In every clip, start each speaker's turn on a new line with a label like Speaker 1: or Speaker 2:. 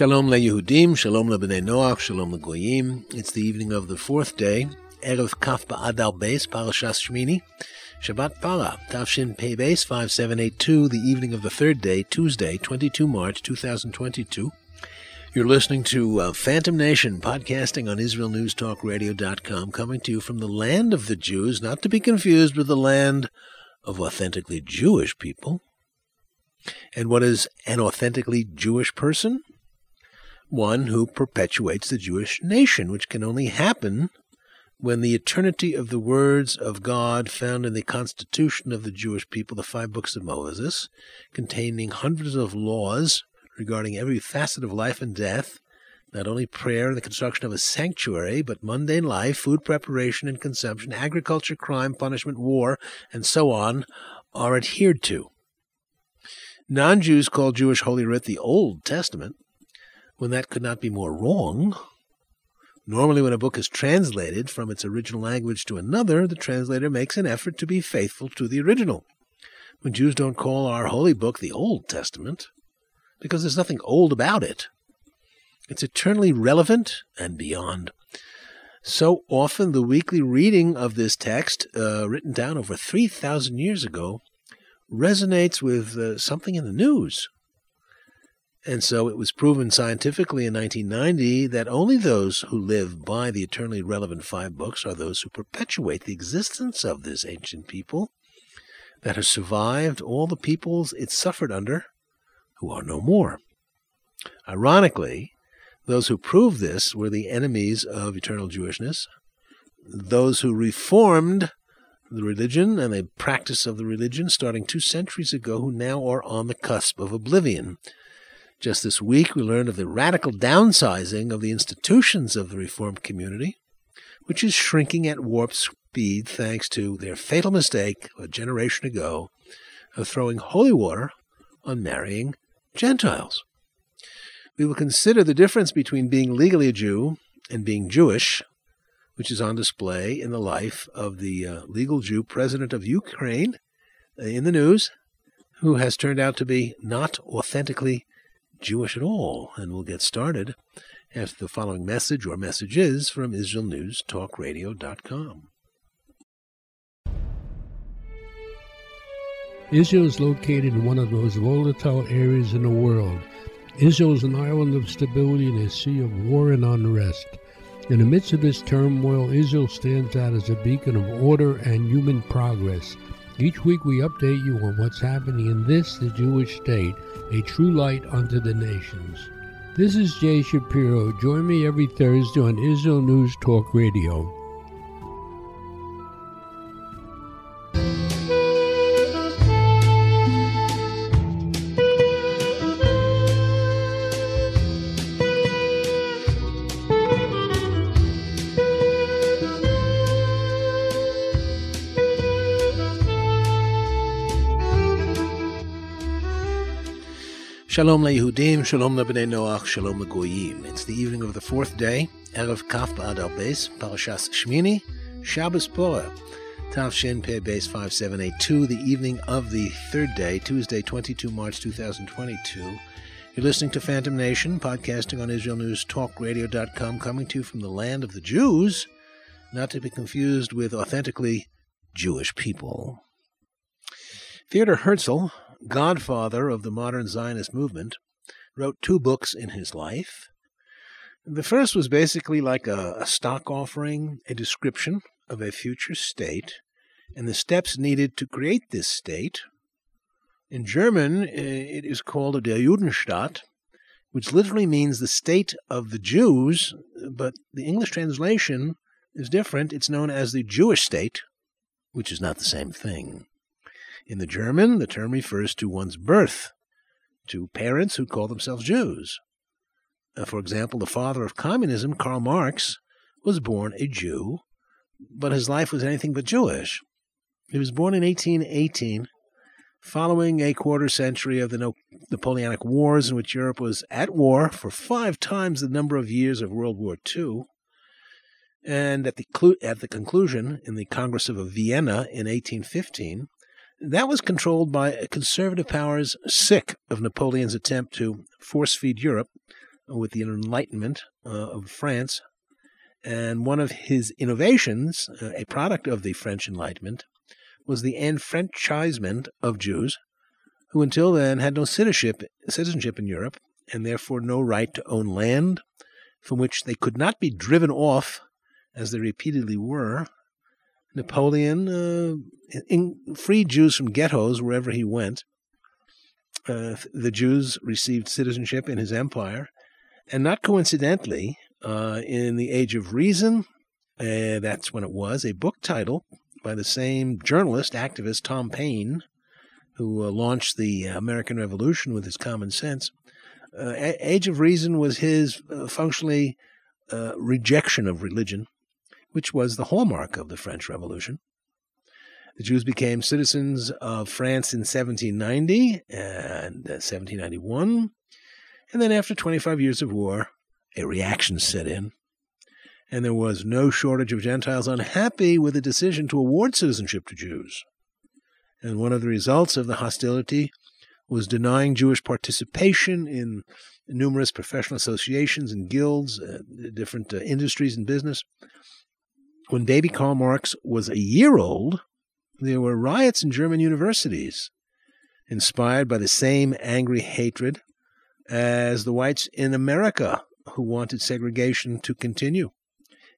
Speaker 1: Shalom leYehudim, Shalom leBnei Noach, Shalom leGoyim. It's the evening of the fourth day, Erev Kaf Ba'adar Beis, Parashas Shmini, Shabbat Para, Tavshin Pei Beis 5782, the evening of the third day, Tuesday, 22 March 2022. You're listening to uh, Phantom Nation, podcasting on IsraelNewsTalkRadio.com, coming to you from the land of the Jews, not to be confused with the land of authentically Jewish people. And what is an authentically Jewish person? One who perpetuates the Jewish nation, which can only happen when the eternity of the words of God found in the constitution of the Jewish people, the five books of Moses, containing hundreds of laws regarding every facet of life and death, not only prayer and the construction of a sanctuary, but mundane life, food preparation and consumption, agriculture, crime, punishment, war, and so on, are adhered to. Non Jews call Jewish Holy Writ the Old Testament, when that could not be more wrong. Normally, when a book is translated from its original language to another, the translator makes an effort to be faithful to the original. When Jews don't call our holy book the Old Testament, because there's nothing old about it. It's eternally relevant and beyond. So often, the weekly reading of this text, uh, written down over 3,000 years ago, resonates with uh, something in the news and so it was proven scientifically in 1990 that only those who live by the eternally relevant five books are those who perpetuate the existence of this ancient people that has survived all the peoples it suffered under who are no more. Ironically, those who proved this were the enemies of eternal Jewishness, those who reformed the religion and the practice of the religion starting two centuries ago, who now are on the cusp of oblivion just this week, we learned of the radical downsizing of the institutions of the Reformed community, which is shrinking at warp speed thanks to their fatal mistake a generation ago of throwing holy water on marrying Gentiles. We will consider the difference between being legally a Jew and being Jewish, which is on display in the life of the uh, legal Jew president of Ukraine uh, in the news, who has turned out to be not authentically Jewish at all, and we'll get started after the following message or messages from IsraelNewsTalkRadio.com.
Speaker 2: Israel is located in one of the most volatile areas in the world. Israel is an island of stability in a sea of war and unrest. In the midst of this turmoil, Israel stands out as a beacon of order and human progress. Each week we update you on what's happening in this, the Jewish state, a true light unto the nations. This is Jay Shapiro. Join me every Thursday on Israel News Talk Radio.
Speaker 1: Shalom leYehudim, Shalom leBnei Noach, Shalom leGoyim. It's the evening of the fourth day, Erev Kaf Ba'adar Beis, Parashas Shmini, Shabbos Porah, Tavshin Pei Beis 5782, the evening of the third day, Tuesday, 22 March 2022. You're listening to Phantom Nation, podcasting on IsraelNewsTalkRadio.com, coming to you from the land of the Jews, not to be confused with authentically Jewish people. Theodor Herzl, godfather of the modern Zionist movement, wrote two books in his life. The first was basically like a, a, stock offering, a description of a future state, and the steps needed to create this state. In German, it is called Der Judenstaat, which literally means the state of the Jews, but the English translation is different. It's known as the Jewish state, which is not the same thing. In the German, the term refers to one's birth, to parents who call themselves Jews. Uh, for example, the father of communism, Karl Marx, was born a Jew, but his life was anything but Jewish. He was born in 1818, following a quarter century of the Napoleonic Wars, in which Europe was at war for five times the number of years of World War II. And at the, at the conclusion, in the Congress of Vienna in 1815, that was controlled by conservative powers sick of Napoleon's attempt to force feed Europe with the Enlightenment uh, of France. And one of his innovations, uh, a product of the French Enlightenment, was the enfranchisement of Jews, who until then had no citizenship, citizenship in Europe and therefore no right to own land from which they could not be driven off, as they repeatedly were. Napoleon uh, in, freed Jews from ghettos wherever he went. Uh, the Jews received citizenship in his empire, and not coincidentally, uh, in the Age of Reason, uh, that's when it was, a book title by the same journalist, activist Tom Paine, who uh, launched the American Revolution with his common sense. Uh, Age of Reason was his functionally rejection of religion, which was the hallmark of the French Revolution. The Jews became citizens of France in 1790 and 1791. Uh, and then, after 25 years of war, a reaction set in and there was no shortage of Gentiles unhappy with the decision to award citizenship to Jews. And one of the results of the hostility was denying Jewish participation in numerous professional associations and guilds, uh, different uh, industries and business. When baby Karl Marx was a year old, there were riots in German universities, inspired by the same angry hatred as the whites in America who wanted segregation to continue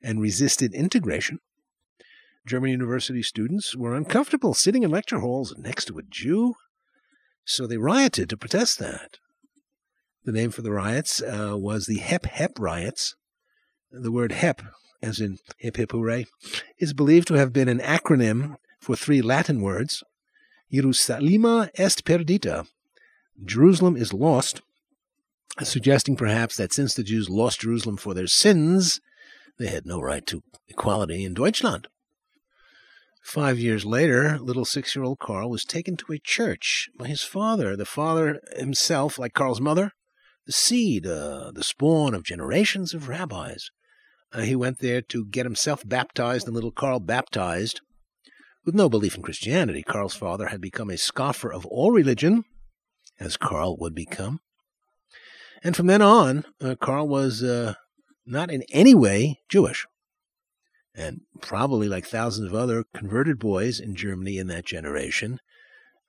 Speaker 1: and resisted integration. German university students were uncomfortable sitting in lecture halls next to a Jew, so they rioted to protest that. The name for the riots uh, was the Hep Hep riots. The word Hep, as in hip hip hooray, is believed to have been an acronym for three Latin words Jerusalema est perdita, Jerusalem is lost, suggesting perhaps that since the Jews lost Jerusalem for their sins, they had no right to equality in Deutschland. Five years later, little six year old Karl was taken to a church by his father, the father himself, like Karl's mother, the seed, uh, the spawn of generations of rabbis. Uh, he went there to get himself baptized and little Karl baptized. With no belief in Christianity, Karl's father had become a scoffer of all religion, as Karl would become. And from then on, uh, Karl was uh, not in any way Jewish. And probably like thousands of other converted boys in Germany in that generation,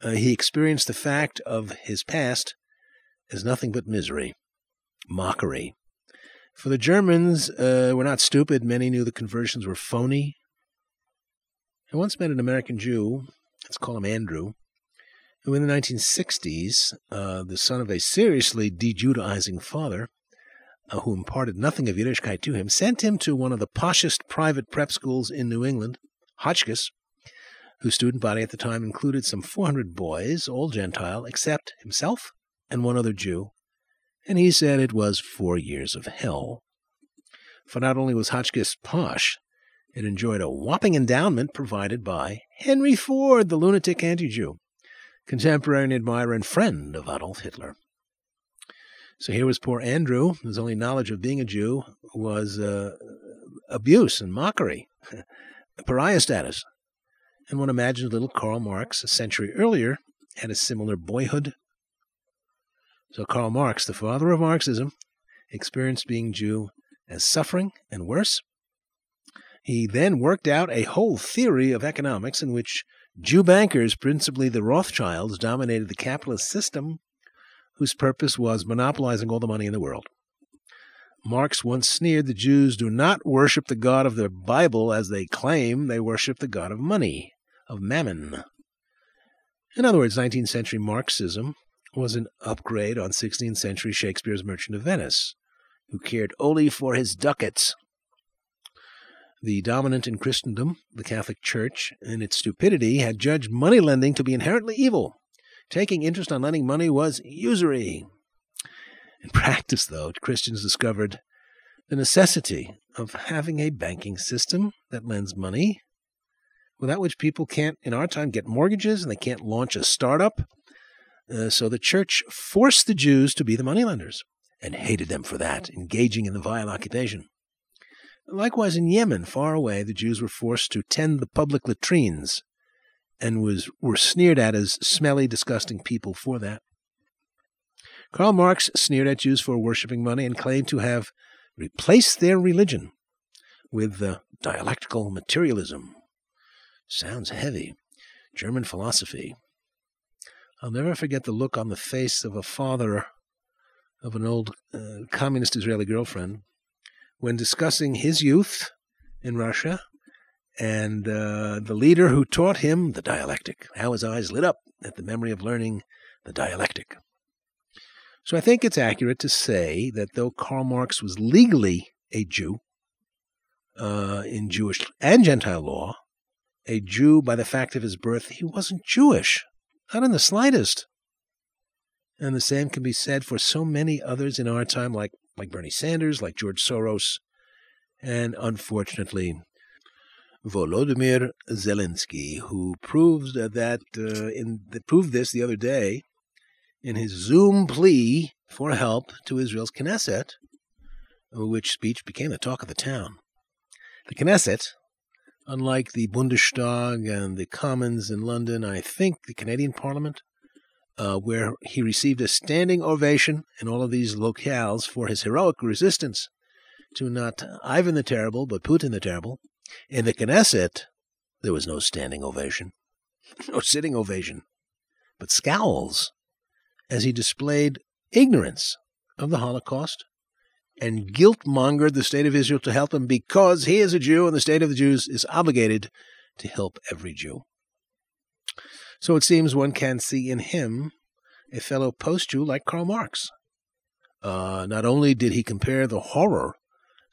Speaker 1: uh, he experienced the fact of his past as nothing but misery, mockery. For the Germans uh, were not stupid. Many knew the conversions were phony. I once met an American Jew, let's call him Andrew, who in the 1960s, uh, the son of a seriously de Judaizing father, uh, who imparted nothing of Yiddishkeit to him, sent him to one of the poshest private prep schools in New England, Hotchkiss, whose student body at the time included some 400 boys, all Gentile, except himself and one other Jew, and he said it was four years of hell. For not only was Hotchkiss posh, it enjoyed a whopping endowment provided by Henry Ford, the lunatic anti Jew, contemporary and admirer and friend of Adolf Hitler. So here was poor Andrew, whose only knowledge of being a Jew was uh, abuse and mockery, pariah status. And one imagines little Karl Marx, a century earlier, had a similar boyhood. So Karl Marx, the father of Marxism, experienced being Jew as suffering and worse. He then worked out a whole theory of economics in which Jew bankers, principally the Rothschilds, dominated the capitalist system whose purpose was monopolizing all the money in the world. Marx once sneered the Jews do not worship the God of the Bible as they claim, they worship the God of money, of mammon. In other words, 19th century Marxism was an upgrade on 16th century Shakespeare's Merchant of Venice, who cared only for his ducats. The dominant in Christendom, the Catholic Church, in its stupidity, had judged money lending to be inherently evil Taking interest on lending money was usury. In practice, though, Christians discovered the necessity of having a banking system that lends money, without which people can't, in our time, get mortgages and they can't launch a startup. Uh, so the church forced the Jews to be the moneylenders and hated them for that, engaging in the vile occupation. Likewise, in Yemen, far away, the Jews were forced to tend the public latrines and was, were sneered at as smelly, disgusting people for that. Karl Marx sneered at Jews for worshipping money and claimed to have replaced their religion with the dialectical materialism. Sounds heavy. German philosophy. I'll never forget the look on the face of a father of an old uh, communist Israeli girlfriend when discussing his youth in Russia and uh, the leader who taught him the dialectic, how his eyes lit up at the memory of learning the dialectic. So I think it's accurate to say that though Karl Marx was legally a Jew uh, in Jewish and Gentile law, a Jew by the fact of his birth, he wasn't Jewish, not in the slightest. And the same can be said for so many others in our time, like, like Bernie Sanders, like George Soros, and unfortunately, Volodymyr Zelensky, who proved that uh, in proved this the other day in his Zoom plea for help to Israel's Knesset, which speech became the talk of the town. The Knesset, unlike the Bundestag and the Commons in London, I think the Canadian Parliament, uh, where he received a standing ovation in all of these locales for his heroic resistance to not Ivan the Terrible, but Putin the Terrible. In the Knesset, there was no standing ovation, no sitting ovation, but scowls as he displayed ignorance of the Holocaust and guilt mongered the state of Israel to help him because he is a Jew and the state of the Jews is obligated to help every Jew. So it seems one can see in him a fellow post Jew like Karl Marx. Uh, not only did he compare the horror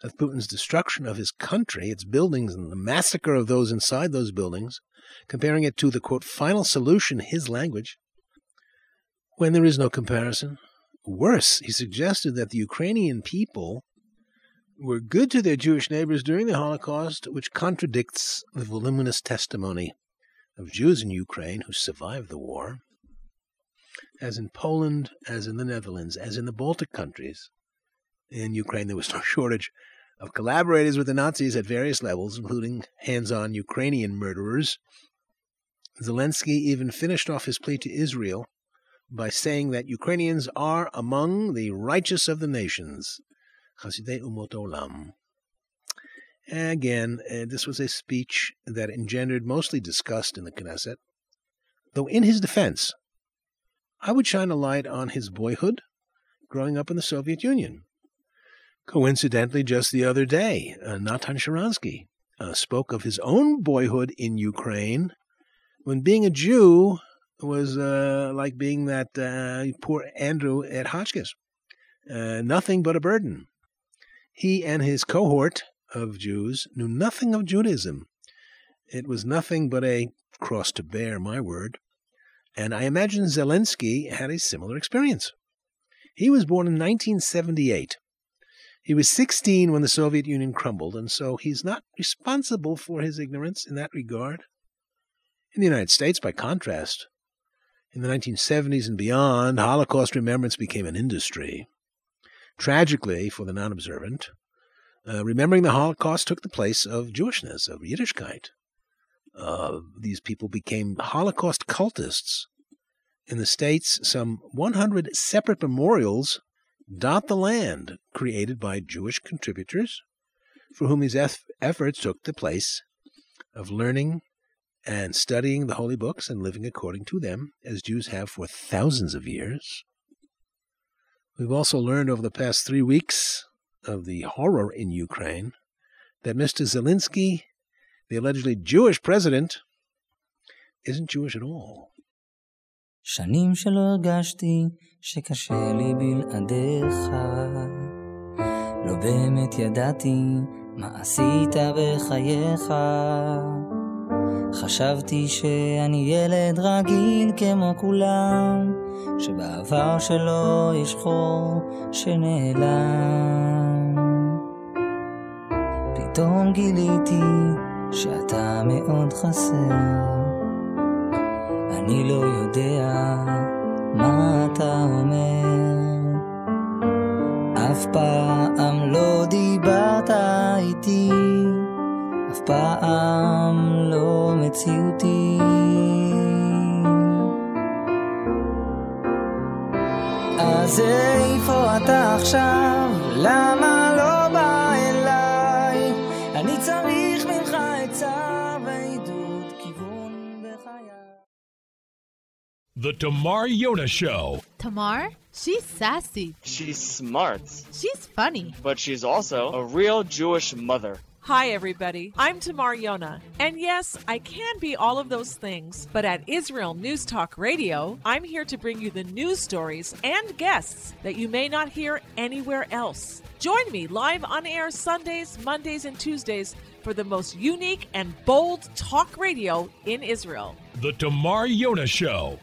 Speaker 1: of Putin's destruction of his country, its buildings, and the massacre of those inside those buildings, comparing it to the quote, final solution, his language, when there is no comparison. Worse, he suggested that the Ukrainian people were good to their Jewish neighbors during the Holocaust, which contradicts the voluminous testimony of Jews in Ukraine who survived the war. As in Poland, as in the Netherlands, as in the Baltic countries, in Ukraine there was no shortage of collaborators with the Nazis at various levels, including hands on Ukrainian murderers. Zelensky even finished off his plea to Israel by saying that Ukrainians are among the righteous of the nations. Chasidei Umot Olam. Again, uh, this was a speech that engendered mostly disgust in the Knesset, though in his defense, I would shine a light on his boyhood growing up in the Soviet Union. Coincidentally, just the other day, uh, Natan Sharansky uh, spoke of his own boyhood in Ukraine when being a Jew was uh, like being that uh, poor Andrew at Hotchkiss. Uh, nothing but a burden. He and his cohort of Jews knew nothing of Judaism. It was nothing but a cross to bear, my word. And I imagine Zelensky had a similar experience. He was born in 1978. He was 16 when the Soviet Union crumbled, and so he's not responsible for his ignorance in that regard. In the United States, by contrast, in the 1970s and beyond, Holocaust remembrance became an industry. Tragically, for the non observant, uh, remembering the Holocaust took the place of Jewishness, of Yiddishkeit. Uh, these people became Holocaust cultists. In the States, some 100 separate memorials dot the land created by Jewish contributors for whom these eff- efforts took the place of learning and studying the holy books and living according to them, as Jews have for thousands of years. We've also learned over the past three weeks of the horror in Ukraine that Mr. Zelensky, the allegedly Jewish president, isn't Jewish at all.
Speaker 3: שנים שלא הרגשתי שקשה לי בלעדיך. לא באמת ידעתי מה עשית בחייך. חשבתי שאני ילד רגיל כמו כולם, שבעבר שלו יש חור שנעלם. פתאום גיליתי שאתה מאוד חסר. אני לא יודע מה אתה אומר. אף פעם לא דיברת איתי, אף פעם לא מציאותי. אז איפה אתה עכשיו? למה לא בא אליי? אני צריך ממך עצה ועידוד כיוון בחיי.
Speaker 4: The Tamar Yona Show.
Speaker 5: Tamar? She's sassy.
Speaker 6: She's smart,
Speaker 5: She's funny.
Speaker 6: but she's also a real Jewish mother.
Speaker 7: Hi, everybody. I'm Tamar Yona. And yes, I can be all of those things, but at Israel News Talk Radio, I'm here to bring you the news stories and guests that you may not hear anywhere else. Join me live on air Sundays, Mondays, and Tuesdays for the most unique and bold talk radio in Israel.
Speaker 4: The Tamar Yona Show.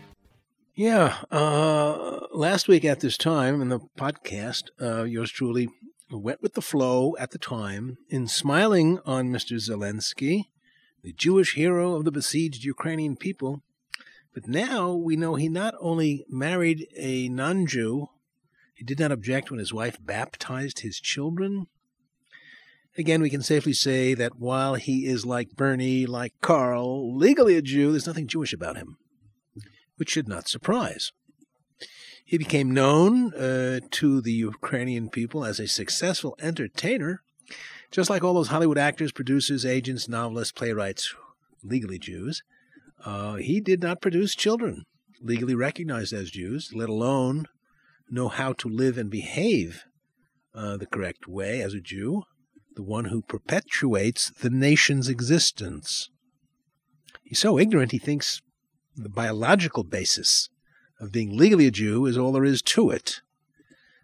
Speaker 1: Yeah, uh, last week at this time in the podcast, uh, yours truly went with the flow at the time in smiling on Mr. Zelensky, the Jewish hero of the besieged Ukrainian people. But now we know he not only married a non Jew, he did not object when his wife baptized his children. Again, we can safely say that while he is like Bernie, like Karl, legally a Jew, there's nothing Jewish about him which should not surprise. He became known uh, to the Ukrainian people as a successful entertainer, just like all those Hollywood actors, producers, agents, novelists, playwrights, legally Jews. Uh, he did not produce children legally recognized as Jews, let alone know how to live and behave uh, the correct way as a Jew, the one who perpetuates the nation's existence. He's so ignorant he thinks the biological basis of being legally a Jew is all there is to it,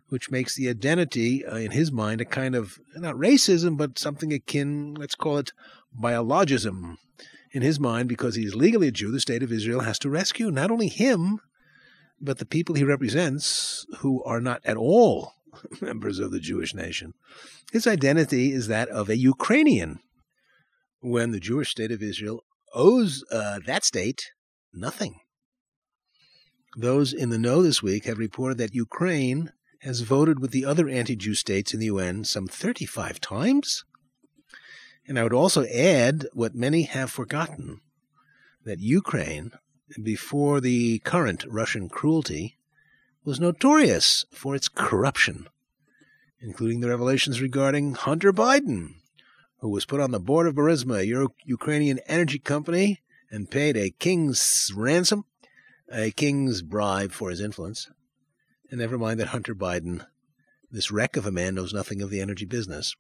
Speaker 1: which makes the identity, uh, in his mind, a kind of not racism, but something akin, let's call it biologism. In his mind, because he's legally a Jew, the state of Israel has to rescue not only him, but the people he represents who are not at all members of the Jewish nation. His identity is that of a Ukrainian, when the Jewish state of Israel owes uh, that state nothing. Those in the know this week have reported that Ukraine has voted with the other anti Jew states in the UN some 35 times. And I would also add what many have forgotten that Ukraine, before the current Russian cruelty, was notorious for its corruption, including the revelations regarding Hunter Biden, who was put on the board of Burisma, a Ukrainian energy company and paid a king's ransom, a king's bribe for his influence. And never mind that Hunter Biden, this wreck of a man, knows nothing of the energy business.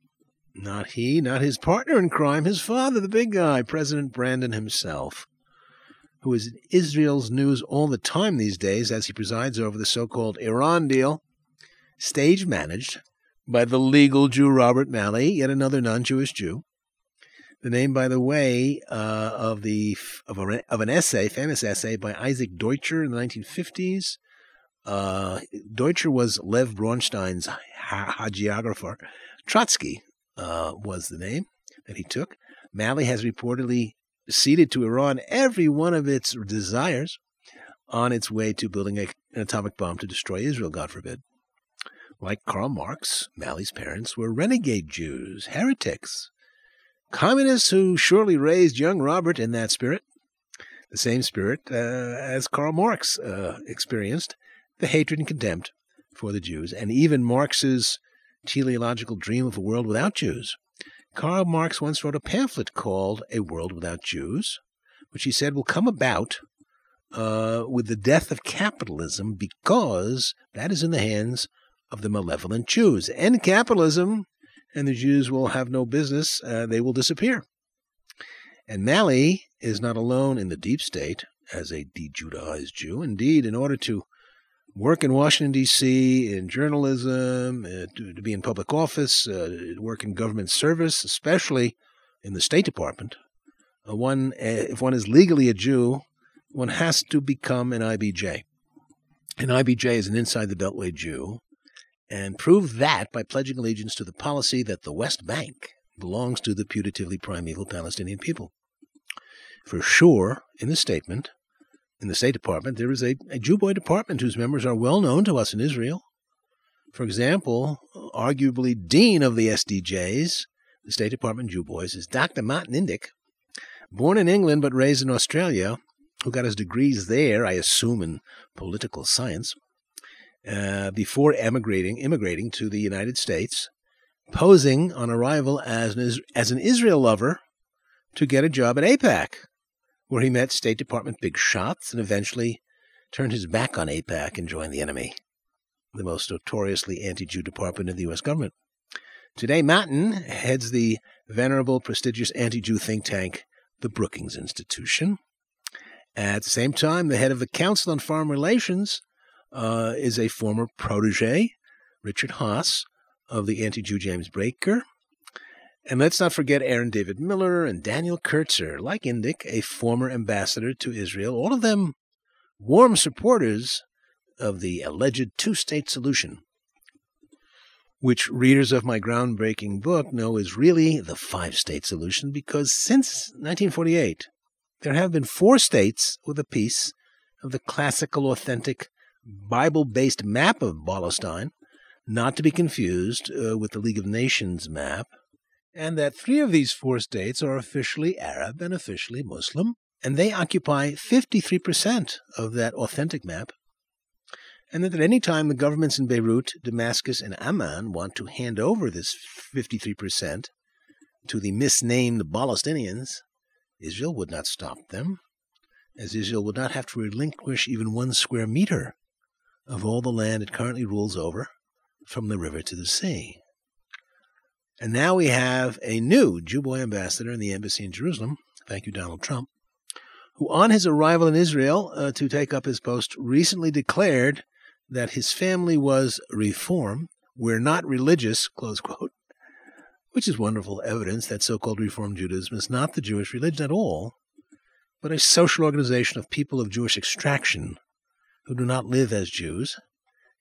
Speaker 1: Not he, not his partner in crime, his father, the big guy, President Brandon himself, who is in Israel's news all the time these days as he presides over the so called Iran deal, stage managed by the legal Jew Robert Malley, yet another non Jewish Jew, the name, by the way, uh, of the of, a, of an essay, famous essay by Isaac Deutscher in the 1950s. Uh, Deutscher was Lev Bronstein's ha- hagiographer. Trotsky uh, was the name that he took. Malley has reportedly ceded to Iran every one of its desires on its way to building a, an atomic bomb to destroy Israel, God forbid. Like Karl Marx, Malley's parents were renegade Jews, heretics, communists who surely raised young Robert in that spirit, the same spirit uh, as Karl Marx uh, experienced, the hatred and contempt for the Jews, and even Marx's teleological dream of a world without Jews. Karl Marx once wrote a pamphlet called A World Without Jews, which he said will come about uh, with the death of capitalism because that is in the hands of the malevolent Jews. End capitalism, and the Jews will have no business, uh, they will disappear. And Malley is not alone in the deep state as a de Judaized Jew. Indeed, in order to work in Washington, D.C., in journalism, uh, to, to, be in public office, uh, work in government service, especially in the State Department, uh, one, uh, if one is legally a Jew, one has to become an IBJ. an IBJ is an inside the Beltway Jew, and prove that by pledging allegiance to the policy that the West Bank belongs to the putatively primeval Palestinian people. For sure, in the statement, in the State Department, there is a, a Jew boy department whose members are well known to us in Israel. For example, arguably dean of the SDJs, the State Department Jew boys, is Dr. Martin Indyk, born in England but raised in Australia, who got his degrees there, I assume, in political science, uh, before emigrating, immigrating to the United States, posing on arrival as an, as an Israel lover to get a job at AIPAC, where he met State Department big shots and eventually turned his back on AIPAC and joined the enemy, the most notoriously anti Jew department in the U.S. government. Today, Martin heads the venerable, prestigious anti Jew think tank, the Brookings Institution. At the same time, the head of the Council on Foreign Relations uh, is a former protege, Richard Haass, of the anti Jew James Baker. And let's not forget Aaron David Miller and Daniel Kurtzer, like Indyk, a former ambassador to Israel, all of them warm supporters of the alleged two state solution, which readers of my groundbreaking book know is really the five state solution because since 1948, there have been four states with a piece of the classical, authentic, Bible based map of Palestine, not to be confused uh, with the League of Nations map, and that three of these four states are officially Arab and officially Muslim, and they occupy 53% of that authentic map, and that at any time the governments in Beirut, Damascus, and Amman want to hand over this 53% to the misnamed Palestinians, Israel would not stop them, as Israel would not have to relinquish even one square meter of all the land it currently rules over from the river to the sea. And now we have a new Jew boy ambassador in the embassy in Jerusalem. Thank you, Donald Trump, who, on his arrival in Israel uh, to take up his post, recently declared that his family was reform. We're not religious, close quote which is wonderful evidence that so called Reform Judaism is not the Jewish religion at all, but a social organization of people of Jewish extraction who do not live as Jews,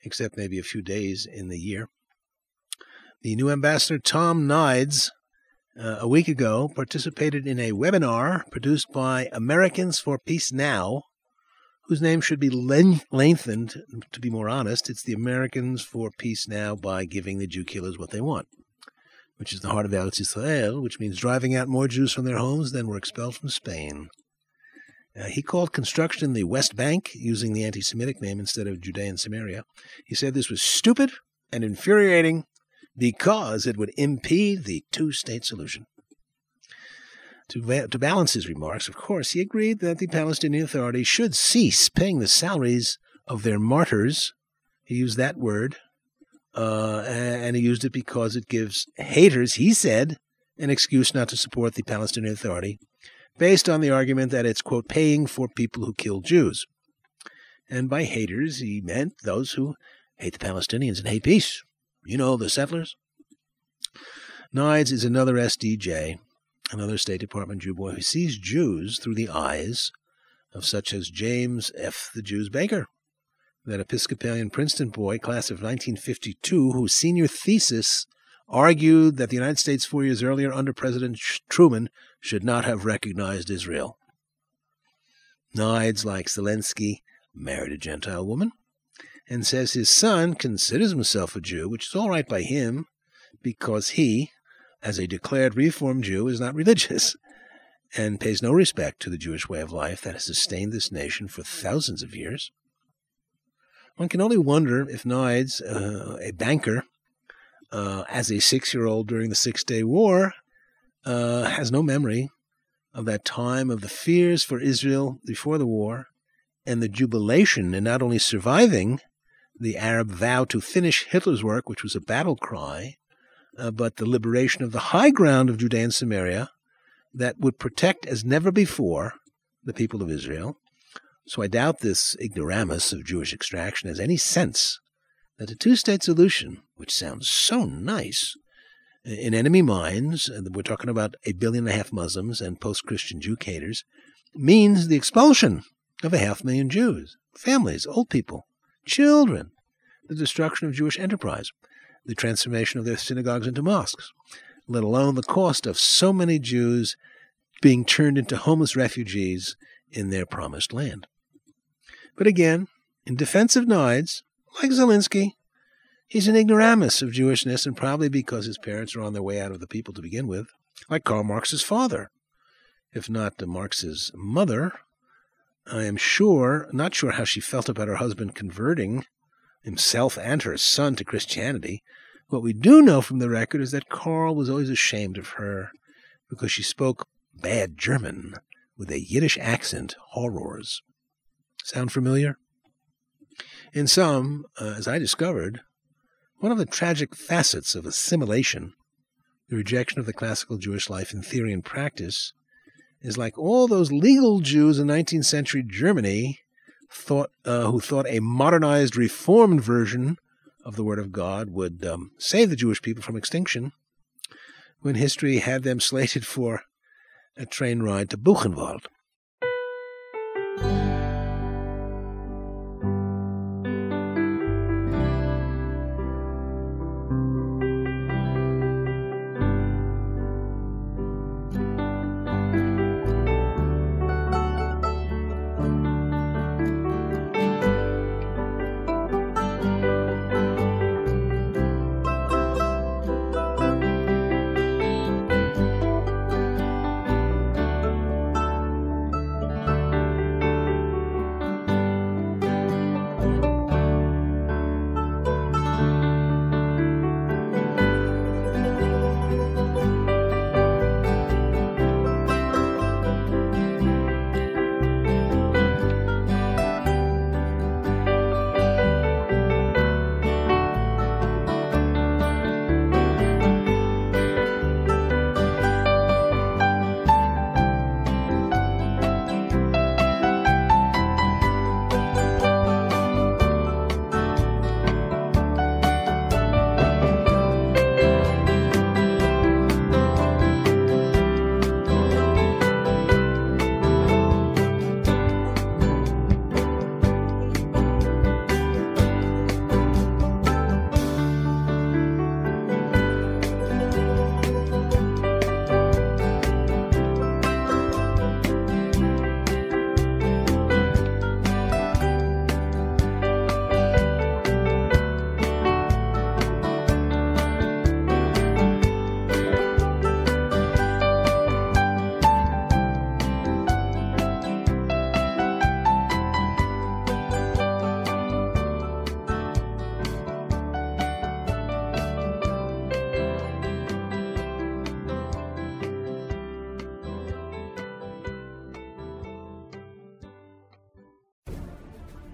Speaker 1: except maybe a few days in the year. The new ambassador, Tom Nides, uh, a week ago participated in a webinar produced by Americans for Peace Now, whose name should be lengthened, to be more honest. It's the Americans for Peace Now by giving the Jew killers what they want which is the heart of Eretz Israel, which means driving out more Jews from their homes than were expelled from Spain. Uh, he called construction in the West Bank, using the anti Semitic name instead of Judea and Samaria. He said this was stupid and infuriating because it would impede the two state solution. To, va- to balance his remarks, of course, he agreed that the Palestinian Authority should cease paying the salaries of their martyrs. He used that word, uh, and he used it because it gives haters, he said, an excuse not to support the Palestinian Authority, based on the argument that it's, quote, paying for people who kill Jews. And by haters, he meant those who hate the Palestinians and hate peace. You know, the settlers. Nides is another SDJ, another State Department Jew boy who sees Jews through the eyes of such as James F. the Jews Baker, that Episcopalian Princeton boy, class of 1952, whose senior thesis argued that the United States four years earlier under President Truman should not have recognized Israel. Nides, like Zelensky, married a Gentile woman and says his son considers himself a Jew, which is all right by him because he, as a declared Reform Jew, is not religious and pays no respect to the Jewish way of life that has sustained this nation for thousands of years. One can only wonder if Nides, uh, a banker, uh, as a six year old during the Six Day War, uh, has no memory of that time of the fears for Israel before the war and the jubilation in not only surviving the Arab vow to finish Hitler's work, which was a battle cry, uh, but the liberation of the high ground of Judea and Samaria that would protect as never before the people of Israel. So I doubt this ignoramus of Jewish extraction has any sense that a two state solution, which sounds so nice, in enemy minds, and we're talking about a billion and a half Muslims and post Christian Jew haters, means the expulsion of a half million Jews, families, old people, children, the destruction of Jewish enterprise, the transformation of their synagogues into mosques, let alone the cost of so many Jews being turned into homeless refugees in their promised land. But again, in defense of Nides, like Zelensky, he's an ignoramus of Jewishness, and probably because his parents are on their way out of the people to begin with, like Karl Marx's father. If not Marx's mother, I am sure, not sure how she felt about her husband converting himself and her son to Christianity. What we do know from the record is that Karl was always ashamed of her because she spoke bad German with a Yiddish accent, horrors. Sound familiar? In some, uh, as I discovered, one of the tragic facets of assimilation, the rejection of the classical Jewish life in theory and practice, is like all those legal Jews in 19th century Germany thought, uh, who thought a modernized, reformed version of the Word of God would um, save the Jewish people from extinction, when history had them slated for a train ride to Buchenwald.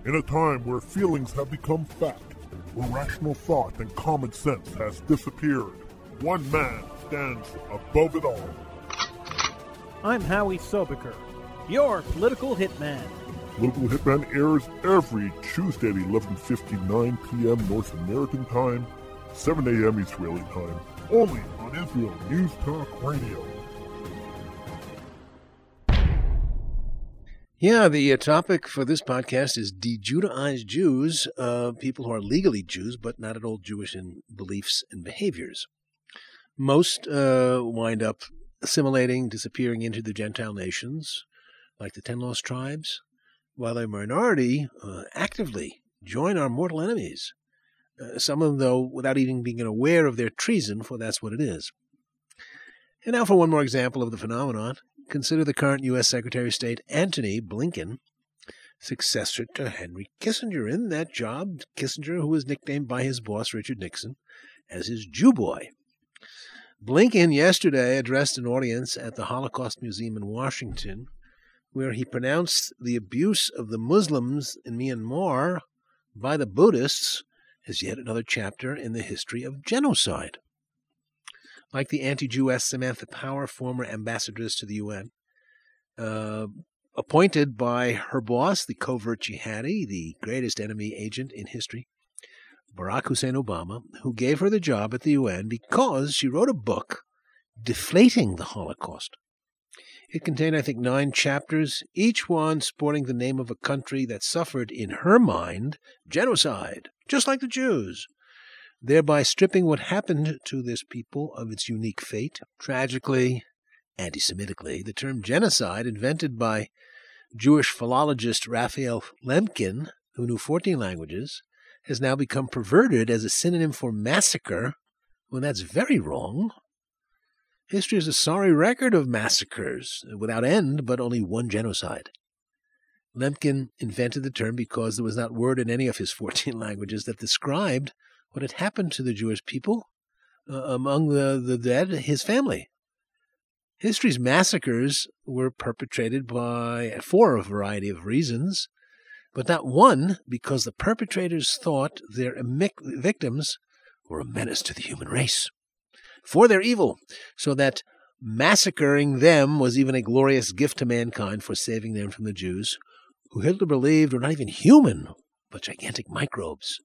Speaker 8: In a time where feelings have become fact, where rational thought and common sense has disappeared, one man stands above it all.
Speaker 9: I'm Howie Sobaker, your political hitman.
Speaker 8: Political Hitman airs every Tuesday at 11.59 p.m. North American time, 7 a.m. Israeli time, only on Israel News Talk Radio.
Speaker 1: Yeah, the uh, topic for this podcast is de-Judaized Jews, uh, people who are legally Jews but not at all Jewish in beliefs and behaviors. Most uh, wind up assimilating, disappearing into the Gentile nations, like the ten lost tribes, while a minority uh, actively join our mortal enemies. Uh, some of them, though, without even being aware of their treason, for that's what it is. And now for one more example of the phenomenon. Consider the current U.S. Secretary of State Antony Blinken, successor to Henry Kissinger. In that job, Kissinger, who was nicknamed by his boss, Richard Nixon, as his Jew boy. Blinken yesterday addressed an audience at the Holocaust Museum in Washington, where he pronounced the abuse of the Muslims in Myanmar by the Buddhists as yet another chapter in the history of genocide like the anti Jewess Samantha Power, former ambassadress to the UN, uh, appointed by her boss, the covert jihadi, the greatest enemy agent in history, Barack Hussein Obama, who gave her the job at the UN because she wrote a book deflating the Holocaust. It contained, I think, nine chapters, each one sporting the name of a country that suffered, in her mind, genocide, just like the Jews, thereby stripping what happened to this people of its unique fate. Tragically, anti Semitically, the term genocide, invented by Jewish philologist Raphael Lemkin, who knew 14 languages, has now become perverted as a synonym for massacre when that's very wrong. History is a sorry record of massacres without end, but only one genocide. Lemkin invented the term because there was not word in any of his 14 languages that described what had happened to the Jewish people uh, among the, the dead, his family. History's massacres were perpetrated by for a variety of reasons, but not one because the perpetrators thought their victims were a menace to the human race. For their evil, so that massacring them was even a glorious gift to mankind for saving them from the Jews, who Hitler believed were not even human, but gigantic microbes,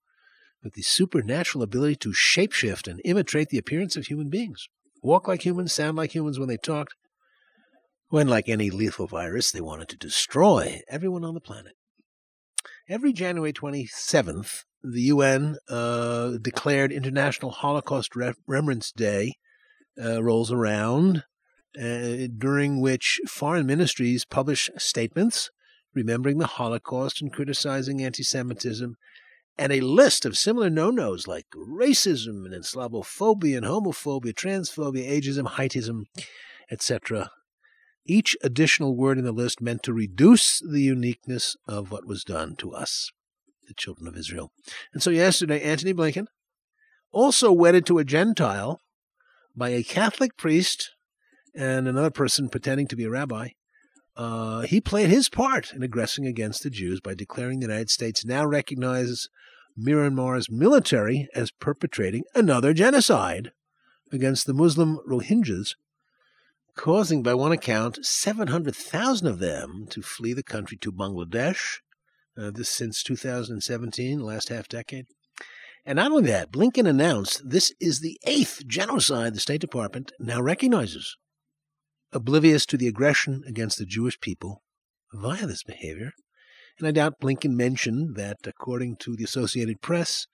Speaker 1: with the supernatural ability to shapeshift and imitate the appearance of human beings walk like humans, sound like humans when they talked, when, like any lethal virus, they wanted to destroy everyone on the planet. Every January 27th, the UN uh, declared International Holocaust Remembrance Day uh, rolls around, uh, during which foreign ministries publish statements remembering the Holocaust and criticizing anti Semitism and a list of similar no-nos like racism and Slavophobia and homophobia, transphobia, ageism, heightism, etc. Each additional word in the list meant to reduce the uniqueness of what was done to us, the children of Israel. And so yesterday, Antony Blinken, also wedded to a Gentile by a Catholic priest and another person pretending to be a rabbi, uh, he played his part in aggressing against the Jews by declaring the United States now recognizes Myanmar's military as perpetrating another genocide against the Muslim Rohingyas, causing, by one account, 700,000 of them to flee the country to Bangladesh, uh, this since 2017, last half decade. And not only that, Blinken announced this is the eighth genocide the State Department now recognizes oblivious to the aggression against the Jewish people via this behavior. And I doubt Blinken mentioned that, according to the Associated Press,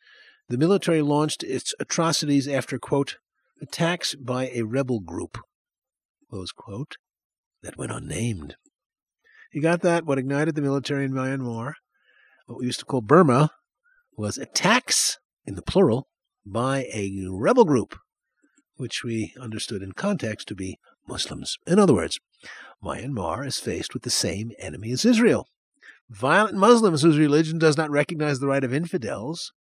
Speaker 1: the military launched its atrocities after, quote, attacks by a rebel group, close quote, that went unnamed. You got that? What ignited the military in Myanmar, what we used to call Burma, was attacks, in the plural, by a rebel group, which we understood in context to be Muslims. In other words, Myanmar is faced with the same enemy as Israel violent Muslims whose religion does not recognize the right of infidels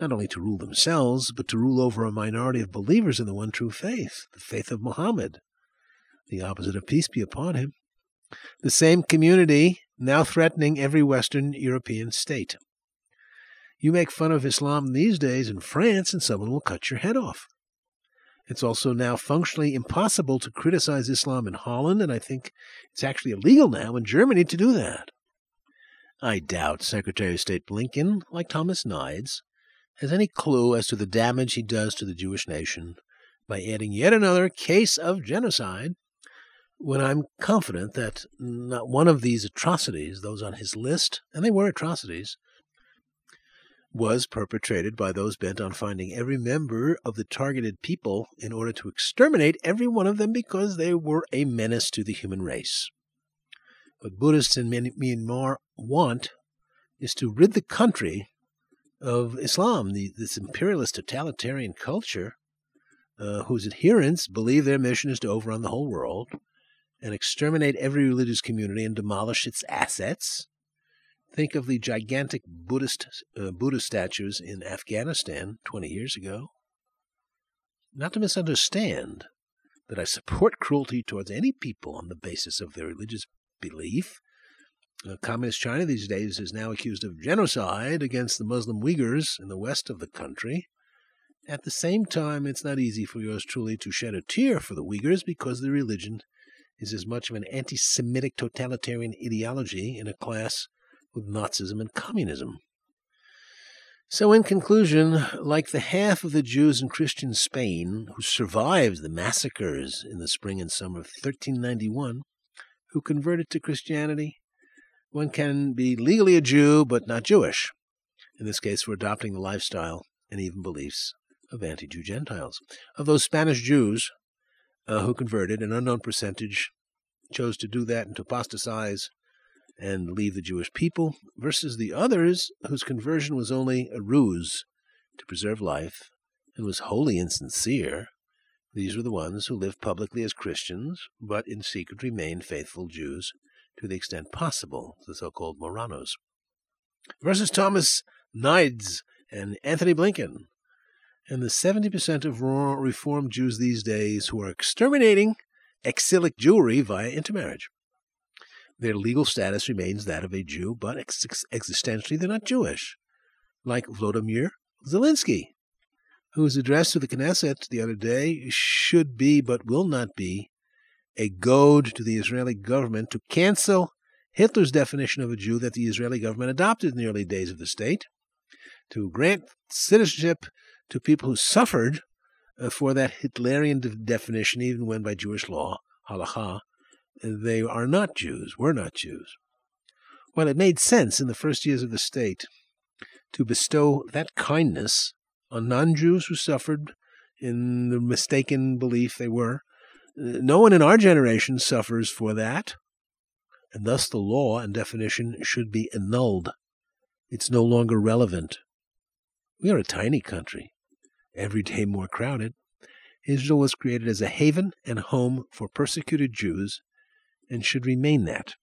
Speaker 1: not only to rule themselves, but to rule over a minority of believers in the one true faith, the faith of Muhammad, the opposite of peace be upon him. The same community now threatening every Western European state. You make fun of Islam these days in France, and someone will cut your head off. It's also now functionally impossible to criticize Islam in Holland, and I think it's actually illegal now in Germany to do that. I doubt Secretary of State Blinken, like Thomas Nides, has any clue as to the damage he does to the Jewish nation by adding yet another case of genocide when I'm confident that not one of these atrocities, those on his list, and they were atrocities, was perpetrated by those bent on finding every member of the targeted people in order to exterminate every one of them because they were a menace to the human race. What Buddhists in Myanmar want is to rid the country of Islam, the, this imperialist totalitarian culture uh, whose adherents believe their mission is to overrun the whole world and exterminate every religious community and demolish its assets Think of the gigantic Buddhist uh, Buddha statues in Afghanistan 20 years ago. Not to misunderstand that I support cruelty towards any people on the basis of their religious belief. Uh, Communist China these days is now accused of genocide against the Muslim Uyghurs in the west of the country. At the same time, it's not easy for yours truly to shed a tear for the Uyghurs because their religion is as much of an anti Semitic totalitarian ideology in a class with Nazism and communism. So, in conclusion, like the half of the Jews in Christian Spain who survived the massacres in the spring and summer of 1391, who converted to Christianity. One can be legally a Jew, but not Jewish. In this case, we're adopting the lifestyle and even beliefs of anti Jew Gentiles. Of those Spanish Jews uh, who converted, an unknown percentage chose to do that and to apostatize and leave the Jewish people, versus the others whose conversion was only a ruse to preserve life and was wholly insincere. These were the ones who lived publicly as Christians, but in secret remained faithful Jews to the extent possible, the so called Marranos. Versus Thomas Nides and Antony Blinken, and the 70% of Reformed Jews these days who are exterminating exilic Jewry via intermarriage. Their legal status remains that of a Jew, but ex- existentially they're not Jewish, like Vladimir Zelensky, whose address to the Knesset the other day should be, but will not be, a goad to the Israeli government to cancel Hitler's definition of a Jew that the Israeli government adopted in the early days of the state, to grant citizenship to people who suffered uh, for that Hitlerian de- definition, even when by Jewish law, halacha, they are not Jews, were not Jews. Well, it made sense in the first years of the state to bestow that kindness on non Jews who suffered in the mistaken belief they were. No one in our generation suffers for that, and thus the law and definition should be annulled. It's no longer relevant. We are a tiny country every day more crowded, Israel was created as a haven and home for persecuted Jews and should remain that.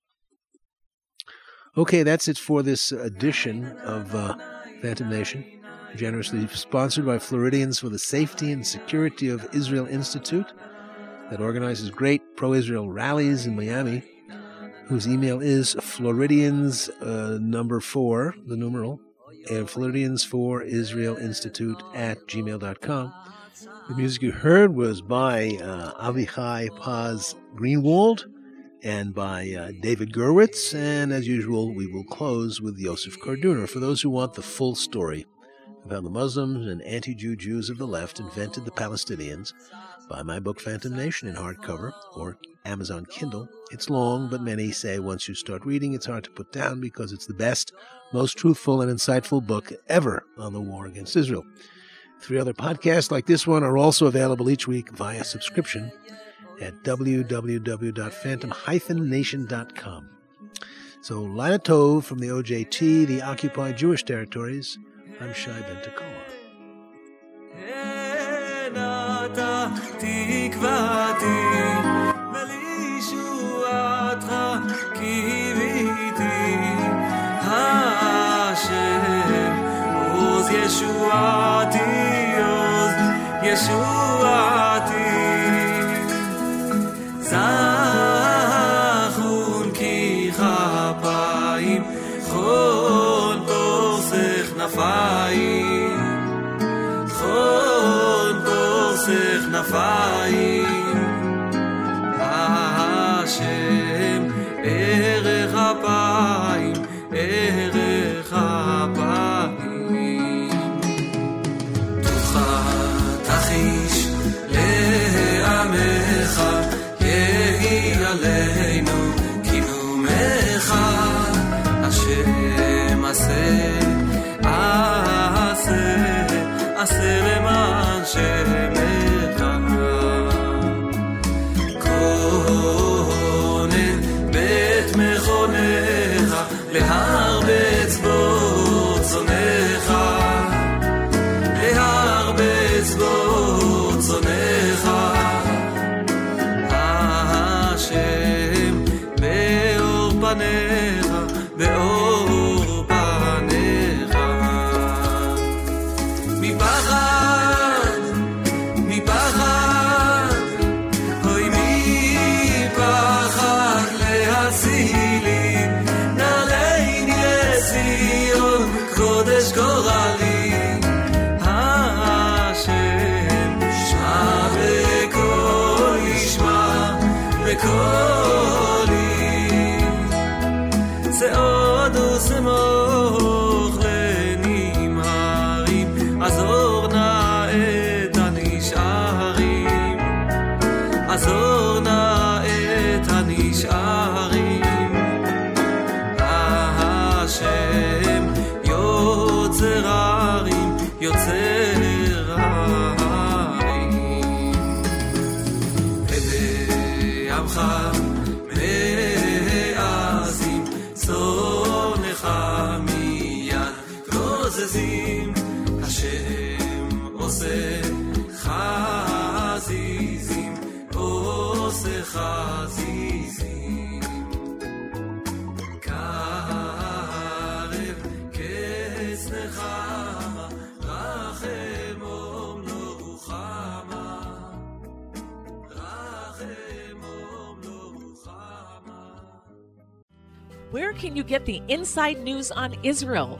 Speaker 1: Okay, that's it for this edition of uh, Phantom Nation, generously sponsored by Floridians for the Safety and Security of Israel Institute that organizes great pro Israel rallies in Miami, whose email is Floridians uh, number four, the numeral, and Floridians for Israel Institute at gmail.com. The music you heard was by uh, Avichai Paz Greenwald and by uh, David Gerwitz. And as usual, we will close with Yosef Karduner for those who want the full story of how the Muslims and anti Jew Jews of the left invented the Palestinians. Buy my book Phantom Nation in hardcover or Amazon Kindle. It's long, but many say once you start reading, it's hard to put down because it's the best, most truthful, and insightful book ever on the war against Israel. Three other podcasts like this one are also available each week via subscription at www.phantom-nation.com. So, Lina Tov from the OJT, the occupied Jewish territories. I'm Shai Ben
Speaker 10: Yeshuati, אַ חונקי חיפיי פון דוצך נפיי פון דוצך נפיי זזים, השם עושה חזיזים, עושה חזיזים. קרב כסנך, רחם אום לא רוחמה.
Speaker 7: Where can you get the inside news on Israel?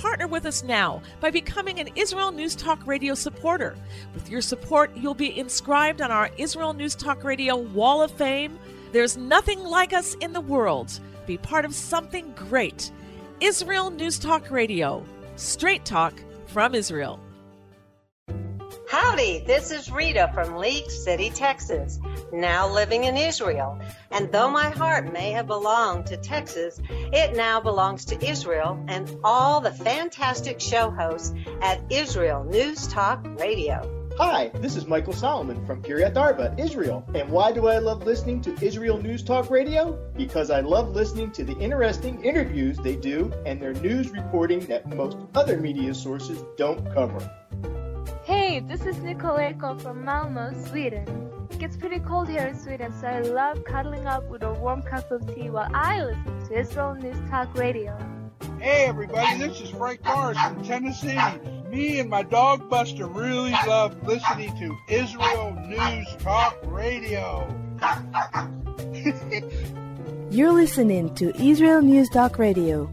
Speaker 7: partner with us now by becoming an Israel News Talk Radio supporter. With your support, you'll be inscribed on our Israel News Talk Radio Wall of Fame. There's nothing like us in the world. Be part of something great. Israel News Talk Radio. Straight talk from Israel.
Speaker 11: Howdy, this is Rita from League City, Texas, now living in Israel. And though my heart may have belonged to Texas, it now belongs to Israel and all the fantastic show hosts at Israel News Talk Radio.
Speaker 12: Hi, this is Michael Solomon from Kiryat Arba, Israel. And why do I love listening to Israel News Talk Radio? Because I love listening to the interesting interviews they do and their news reporting that most other media sources don't cover.
Speaker 13: Hey, this is Nicoleko from Malmo, Sweden. It gets pretty cold here in Sweden, so I love cuddling up with a warm cup of tea while I listen to Israel News Talk Radio.
Speaker 14: Hey everybody, this is Frank Morris from Tennessee. Me and my dog Buster really love listening to Israel News Talk Radio.
Speaker 15: You're listening to Israel News Talk Radio.